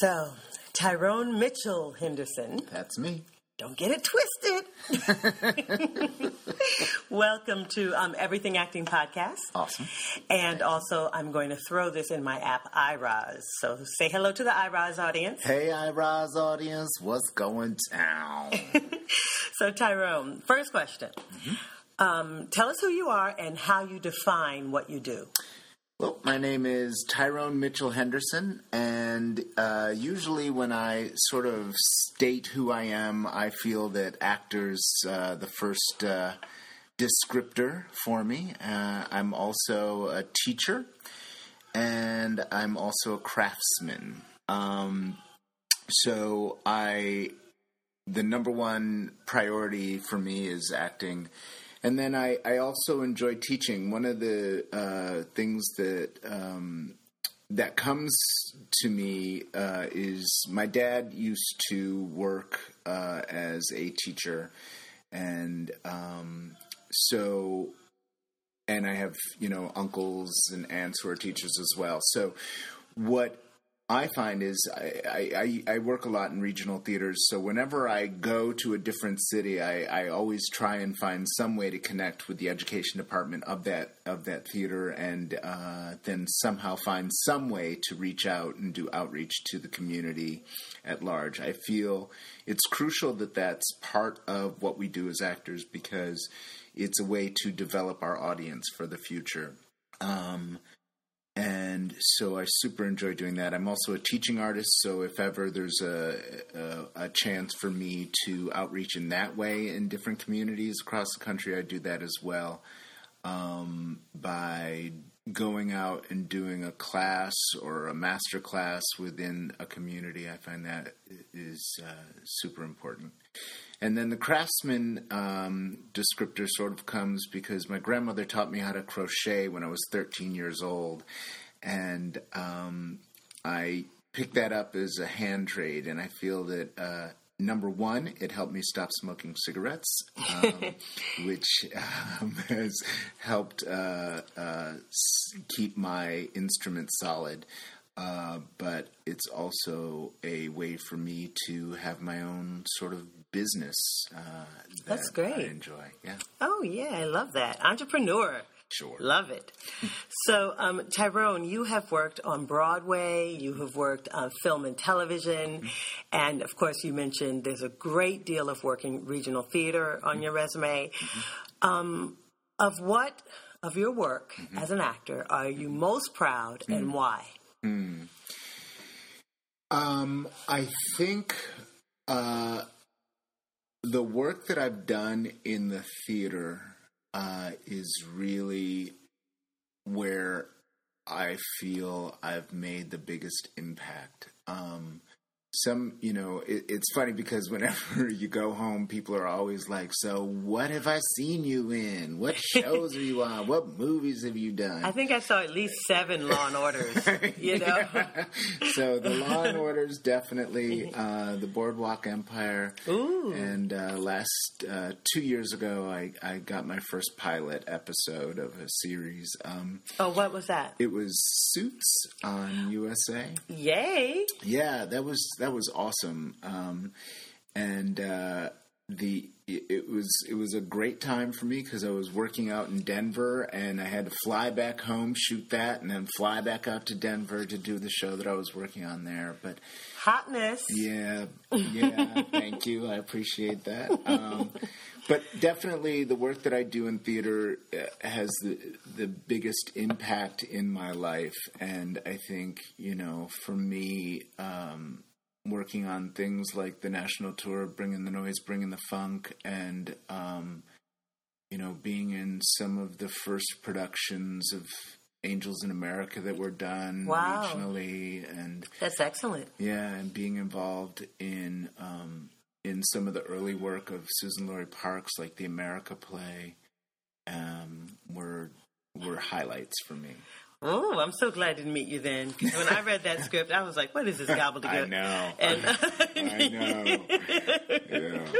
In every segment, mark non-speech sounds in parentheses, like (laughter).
So, Tyrone Mitchell Henderson. That's me. Don't get it twisted. (laughs) Welcome to um, Everything Acting Podcast. Awesome. And also, I'm going to throw this in my app, iRoz. So say hello to the iRoz audience. Hey, iRoz audience, what's going down? (laughs) so, Tyrone, first question. Um, tell us who you are and how you define what you do. Well, my name is Tyrone Mitchell Henderson, and uh, usually when I sort of state who I am, I feel that actors uh, the first uh, descriptor for me. Uh, I'm also a teacher, and I'm also a craftsman. Um, so I the number one priority for me is acting. And then I, I also enjoy teaching. One of the uh, things that um, that comes to me uh, is my dad used to work uh, as a teacher, and um, so and I have you know uncles and aunts who are teachers as well. So what I find is I, I, I work a lot in regional theaters, so whenever I go to a different city, I, I always try and find some way to connect with the education department of that of that theater, and uh, then somehow find some way to reach out and do outreach to the community at large. I feel it's crucial that that's part of what we do as actors because it's a way to develop our audience for the future. Um, and so I super enjoy doing that. I'm also a teaching artist, so if ever there's a, a, a chance for me to outreach in that way in different communities across the country, I do that as well um, by going out and doing a class or a master class within a community. I find that is uh, super important. And then the craftsman um, descriptor sort of comes because my grandmother taught me how to crochet when I was 13 years old. And um, I picked that up as a hand trade. And I feel that, uh, number one, it helped me stop smoking cigarettes, um, (laughs) which um, (laughs) has helped uh, uh, keep my instrument solid. Uh, but it's also a way for me to have my own sort of business. Uh, that That's great. I enjoy. Yeah, Oh, yeah, I love that. Entrepreneur. Sure. Love it. so, um, Tyrone, you have worked on Broadway, you have worked on film and television, and of course, you mentioned there's a great deal of work in regional theater on your resume. Um, of what of your work as an actor are you most proud and why? Um, I think uh, the work that I've done in the theater uh, is really where I feel I've made the biggest impact. Um, some, you know, it, it's funny because whenever (laughs) you go home, people are always like, "So, what have I seen you in? What shows are you on? What movies have you done?" I think I saw at least seven Law and Orders. (laughs) You know, so the Law and Orders definitely (laughs) uh, the Boardwalk Empire. Ooh. And uh, last uh, two years ago, I, I got my first pilot episode of a series. Um, oh, what was that? it was Suits on USA. Yay! Yeah, that was that was awesome. Um, and uh, the it it was it was a great time for me because I was working out in Denver and I had to fly back home, shoot that, and then fly back out to Denver to do the show that I was working on there. But Hotness. yeah, yeah, thank you, I appreciate that. Um, but definitely, the work that I do in theater uh, has the the biggest impact in my life, and I think you know, for me. Um, working on things like the national tour, bringing the noise, bringing the funk, and um, you know, being in some of the first productions of Angels in America that were done Wow. regionally, and That's excellent. yeah, and being involved in um, in some of the early work of Suzan-Lori Parks, like the America play, um, were were highlights for me. Oh, I'm so glad I didn't meet you then. 'Cause when I read that script, I was like, "What is this gobbledygook?" I know. And I know. (laughs) Yeah.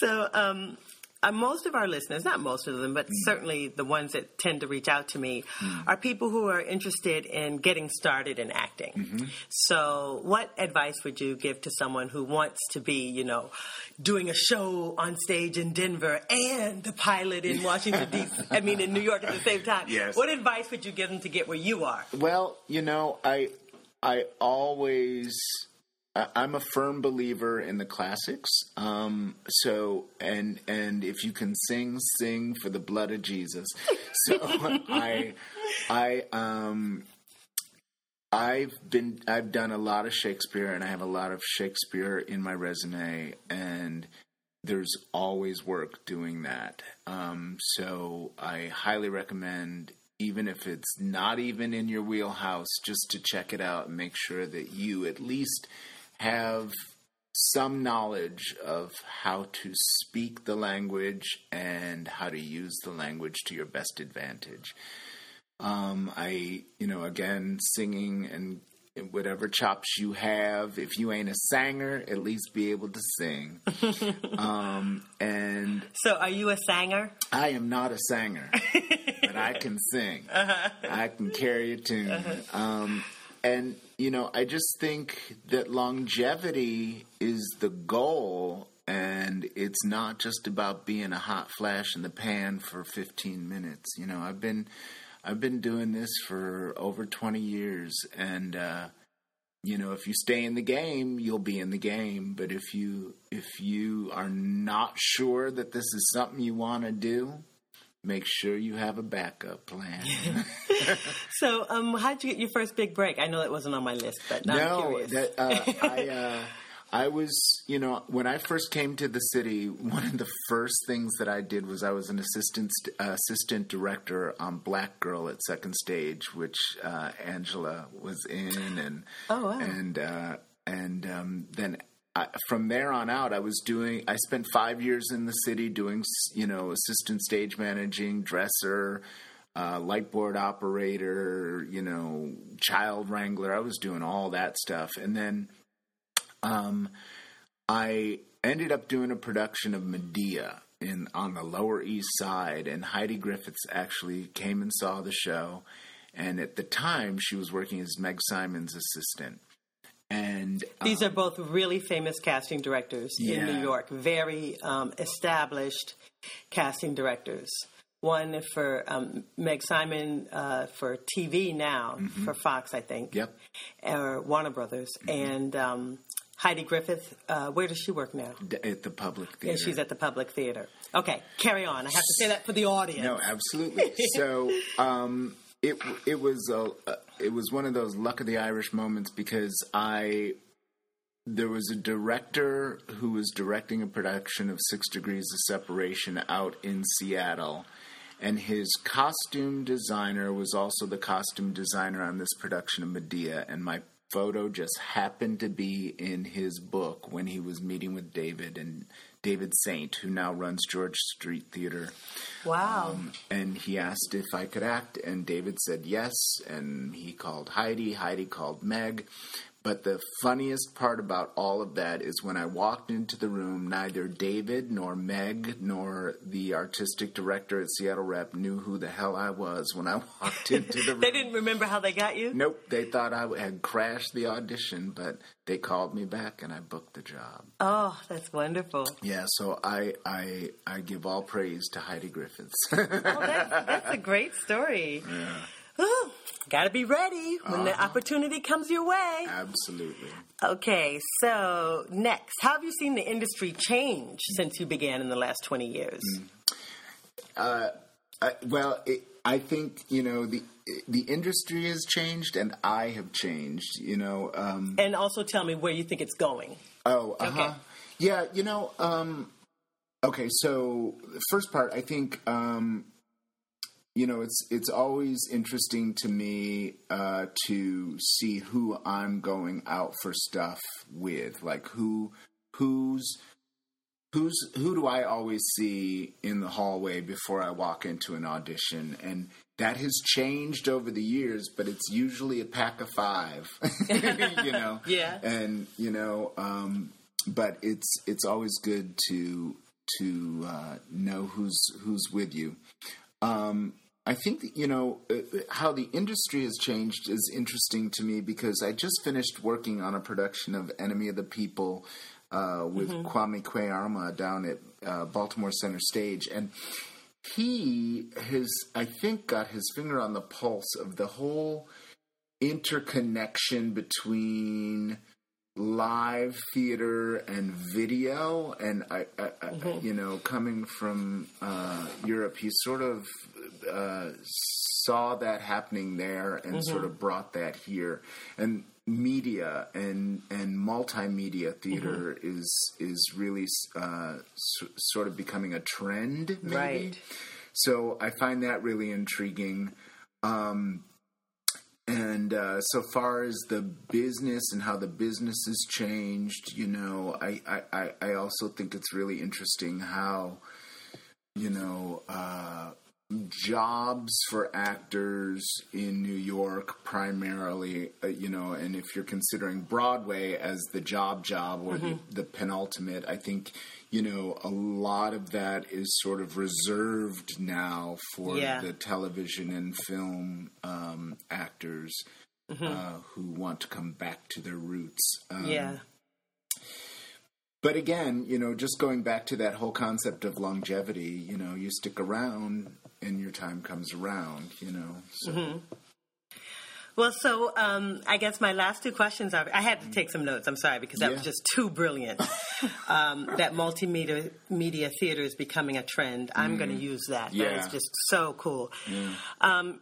so, um, uh, most of our listeners, not most of them, but mm. certainly the ones that tend to reach out to me, mm. are people who are interested in getting started in acting. Mm-hmm. So, what advice would you give to someone who wants to be, you know, doing a show on stage in Denver and the pilot in Washington D.C. I mean, in New York at the same time? Yes. What advice would you give them to get where you are? Well, you know, I I always I'm a firm believer in the classics. Um, so and and if you can sing, sing for the blood of Jesus. So (laughs) I I um I've been I've done a lot of Shakespeare and I have a lot of Shakespeare in my resume and there's always work doing that. Um, so I highly recommend even if it's not even in your wheelhouse just to check it out and make sure that you at least have some knowledge of how to speak the language and how to use the language to your best advantage. Um, I, you know, again, singing and whatever chops you have. If you ain't a singer, at least be able to sing. (laughs) um, and so, are you a singer? I am not a singer, but I can sing. (laughs) Uh-huh. I can carry a tune. Uh-huh. Um, and you know, I just think that longevity is the goal, and it's not just about being a hot flash in the pan for 15 minutes. You know, I've been I've been doing this for over 20 years, and uh, you know, if you stay in the game, you'll be in the game. But if you if you are not sure that this is something you want to do, make sure you have a backup plan. (laughs) so, um, how'd you get your first big break? I know it wasn't on my list, but no, that uh, (laughs) I. Uh, I was, you know, when I first came to the city, one of the first things that I did was I was an assistant uh, assistant director on Black Girl at Second Stage, which uh, Angela was in, and oh, wow. and uh, and um, then I, from there on out, I was doing. I spent five years in the city doing, you know, assistant stage managing, dresser, uh, light board operator, you know, child wrangler. I was doing all that stuff, and then um, I ended up doing a production of Medea in on the Lower East Side, and Heidi Griffiths actually came and saw the show. And at the time, she was working as Meg Simon's assistant. And these um, are both really famous casting directors yeah. in New York, very um, established casting directors. One for um, Meg Simon uh, for TV now mm-hmm. for Fox, I think. Yep. Or Warner Brothers, mm-hmm. and um, Heidi Griffith. Uh, where does she work now? At the Public Theater. Yeah, she's at the Public Theater. Okay, carry on. I have to say that for the audience. No, absolutely. so (laughs) um, it it was a, it was one of those luck of the Irish moments because I there was a director who was directing a production of Six Degrees of Separation out in Seattle. And his costume designer was also the costume designer on this production of Medea. And my photo just happened to be in his book when he was meeting with David and David Saint, who now runs George Street Theater. Wow. Um, and he asked if I could act, and David said yes. And he called Heidi, Heidi called Meg. But the funniest part about all of that is when I walked into the room, neither David nor Meg nor the artistic director at Seattle Rep knew who the hell I was when I (laughs) walked into the (laughs) room. they didn't remember how they got you? Nope. They thought I had crashed the audition, but they called me back and I booked the job. Oh, that's wonderful. Yeah, so I I I give all praise to Heidi Griffiths. (laughs) oh, that's, that's a great story. Yeah. Got to be ready when uh-huh. the opportunity comes your way. Absolutely. Okay, so next, how have you seen the industry change since you began in the last 20 years? Mm. Uh, well, it, I think, you know, the the industry has changed and I have changed, you know. Um, and also tell me where you think it's going. Oh, uh-huh. Okay. Yeah, you know, um, okay, so the first part, I think um, you know, it's it's always interesting to me uh, to see who I'm going out for stuff with, like who who's who's who do I always see in the hallway before I walk into an audition, and that has changed over the years, but it's usually a pack of five, (laughs) you know. (laughs) Yeah. And you know, um, but it's it's always good to to uh, know who's who's with you. Um, I think that, you know uh, how the industry has changed is interesting to me because I just finished working on a production of Enemy of the People uh, with mm-hmm. Kwame Kwei-Armah down at uh, Baltimore Center Stage, and he has, I think, got his finger on the pulse of the whole interconnection between live theater and video and I, I, mm-hmm. I you know coming from uh, Europe he's sort of uh, saw that happening there and mm-hmm. sort of brought that here and media and and multimedia theater mm-hmm. is is really uh, s- sort of becoming a trend maybe right. so I find that really intriguing um, and uh, so far as the business and how the business has changed, you know, I, I, I also think it's really interesting how, you know, uh, jobs for actors in New York primarily, uh, you know, and if you're considering Broadway as the job job or mm-hmm. the, the penultimate, I think you know, a lot of that is sort of reserved now for yeah. the television and film um, actors mm-hmm. uh, who want to come back to their roots. Um, yeah. But again, you know, just going back to that whole concept of longevity, you know, you stick around and your time comes around, you know. So. Mm-hmm. Well, so um, I guess my last two questions are I had to take some notes. I'm sorry because that yeah. was just too brilliant. (laughs) um, that multimedia media theater is becoming a trend. I'm mm. going to use that. Yeah. That is just so cool. Yeah. Um,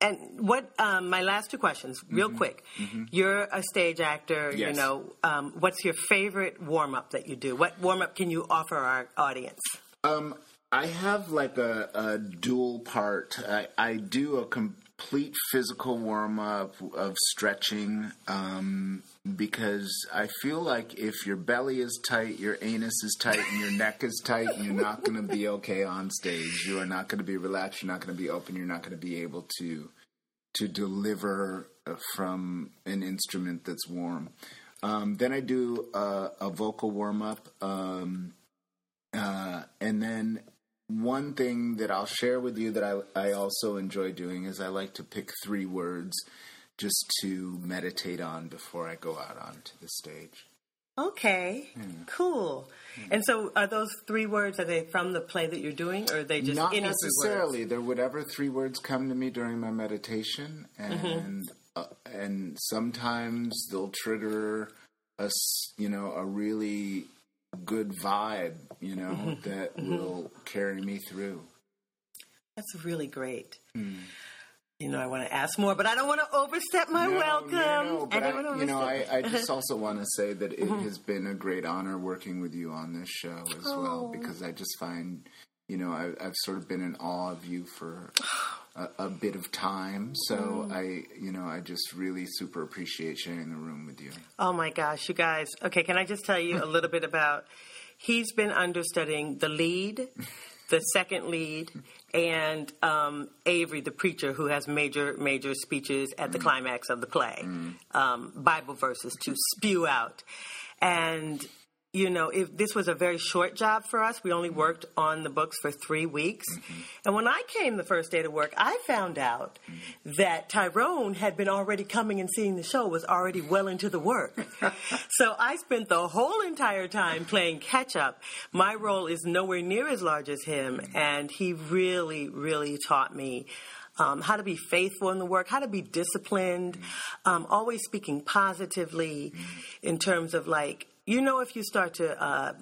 and what um, my last two questions, real mm-hmm. quick. Mm-hmm. You're a stage actor. Yes. You know, um, what's your favorite warm up that you do? What warm up can you offer our audience? Um, I have like a, a dual part. I, I do a complete physical warm up of stretching um, because I feel like if your belly is tight, your anus is tight, and your neck is tight, you're not going to be okay on stage. You are not going to be relaxed. You're not going to be open. You're not going to be able to to deliver uh, from an instrument that's warm. Um, then I do a, a vocal warm up, um, uh, and then one thing that I'll share with you that I, I also enjoy doing is I like to pick three words just to meditate on before I go out onto the stage. Okay, mm. cool. Mm. And so, are those three words are they from the play that you're doing, or are they just not necessarily? They're whatever three words come to me during my meditation, mm-hmm. and mm-hmm. uh, and sometimes they'll trigger a you know a really good vibe, you know, mm-hmm. that mm-hmm. will carry me through. That's really great. Mm. You know, I want to ask more, but I don't want to overstep my no, welcome. No, I, I you know, I, I, just (laughs) also want to say that it mm-hmm. has been a great honor working with you on this show as oh. well, because I just find, you know, I, I've sort of been in awe of you for a, a bit of time. So mm. I, you know, I just really super appreciate sharing the room with you. Oh my gosh, you guys. Okay, can I just tell you a (laughs) little bit about? He's been understudying the lead, the second lead, and um, Avery, the preacher, who has major, major speeches at the mm. climax of the play, mm. um, Bible verses to spew out. And you know, if this was a very short job for us, we only worked on the books for three weeks. Mm-hmm. And when I came the first day to work, I found out mm-hmm. that Tyrone had been already coming and seeing the show, was already well into the work. (laughs) so I spent the whole entire time playing catch up. My role is nowhere near as large as him, mm-hmm. and he really, really taught me. Um, how to be faithful in the work, how to be disciplined, mm-hmm. um, always speaking positively mm-hmm. in terms of like you know if you start to uh,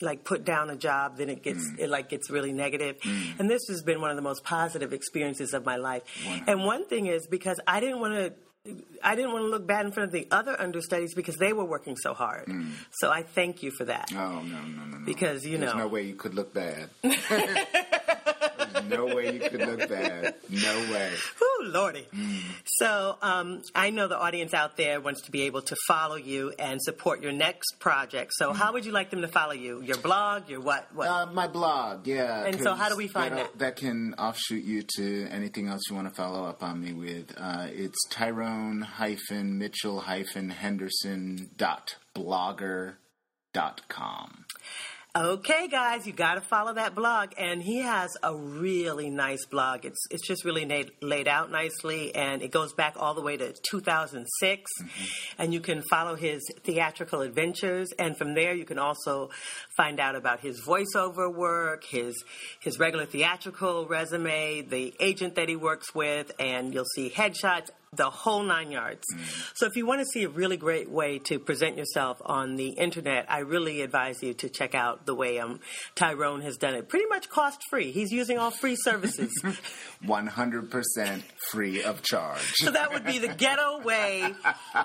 like put down a job then it gets mm. it like gets really negative mm. and this has been one of the most positive experiences of my life and one thing is because i didn't want to I didn't want to look bad in front of the other understudies because they were working so hard. Mm. So I thank you for that. Oh no no no no! Because you know There's know, no way you could look bad. (laughs) (laughs) no way you could look bad. No way. (laughs) Oh, lordy. Mm. So um, I know the audience out there wants to be able to follow you and support your next project. So mm. how would you like them to follow you? Your blog? Your what? what? Uh, my blog, yeah. And so how do we find that? That can offshoot you to anything else you want to follow up on me with. Uh, it's Tyrone hyphen Mitchell hyphen Henderson dot blogger dot com. Okay, guys, you got to follow that blog, and he has a really nice blog. It's it's just really laid, laid out nicely, and it goes back all the way to 2006. Mm-hmm. And you can follow his theatrical adventures, and from there you can also find out about his voiceover work, his his regular theatrical resume, the agent that he works with, and you'll see headshots the whole nine yards. Mm. So if you want to see a really great way to present yourself on the internet, I really advise you to check out the way um, Tyrone has done it. Pretty much cost free. He's using all free services. (laughs) 100% free of charge. So that would be the ghetto way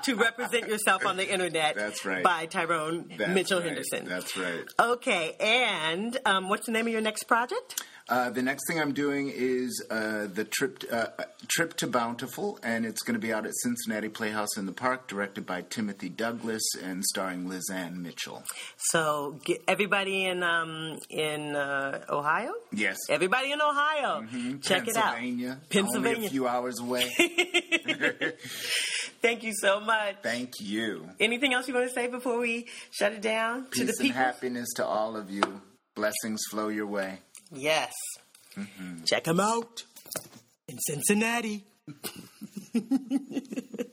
to represent yourself on the internet. That's right. By Tyrone That's Mitchell right. Henderson. That's right. Okay, and um, what's the name of your next project? Uh, the next thing I'm doing is uh, the trip uh, trip to Bountiful, and it's going to be out at Cincinnati Playhouse in the Park, directed by Timothy Douglas and starring Lizan Mitchell. So, everybody in um, in uh, Ohio, yes, everybody in Ohio, mm-hmm. check it out. Pennsylvania, Pennsylvania, a few hours away. (laughs) Thank you so much. Thank you. Anything else you want to say before we shut it down Peace to the people? and happiness to all of you. Blessings flow your way. Yes. Mm-hmm. Check them out in Cincinnati. (laughs)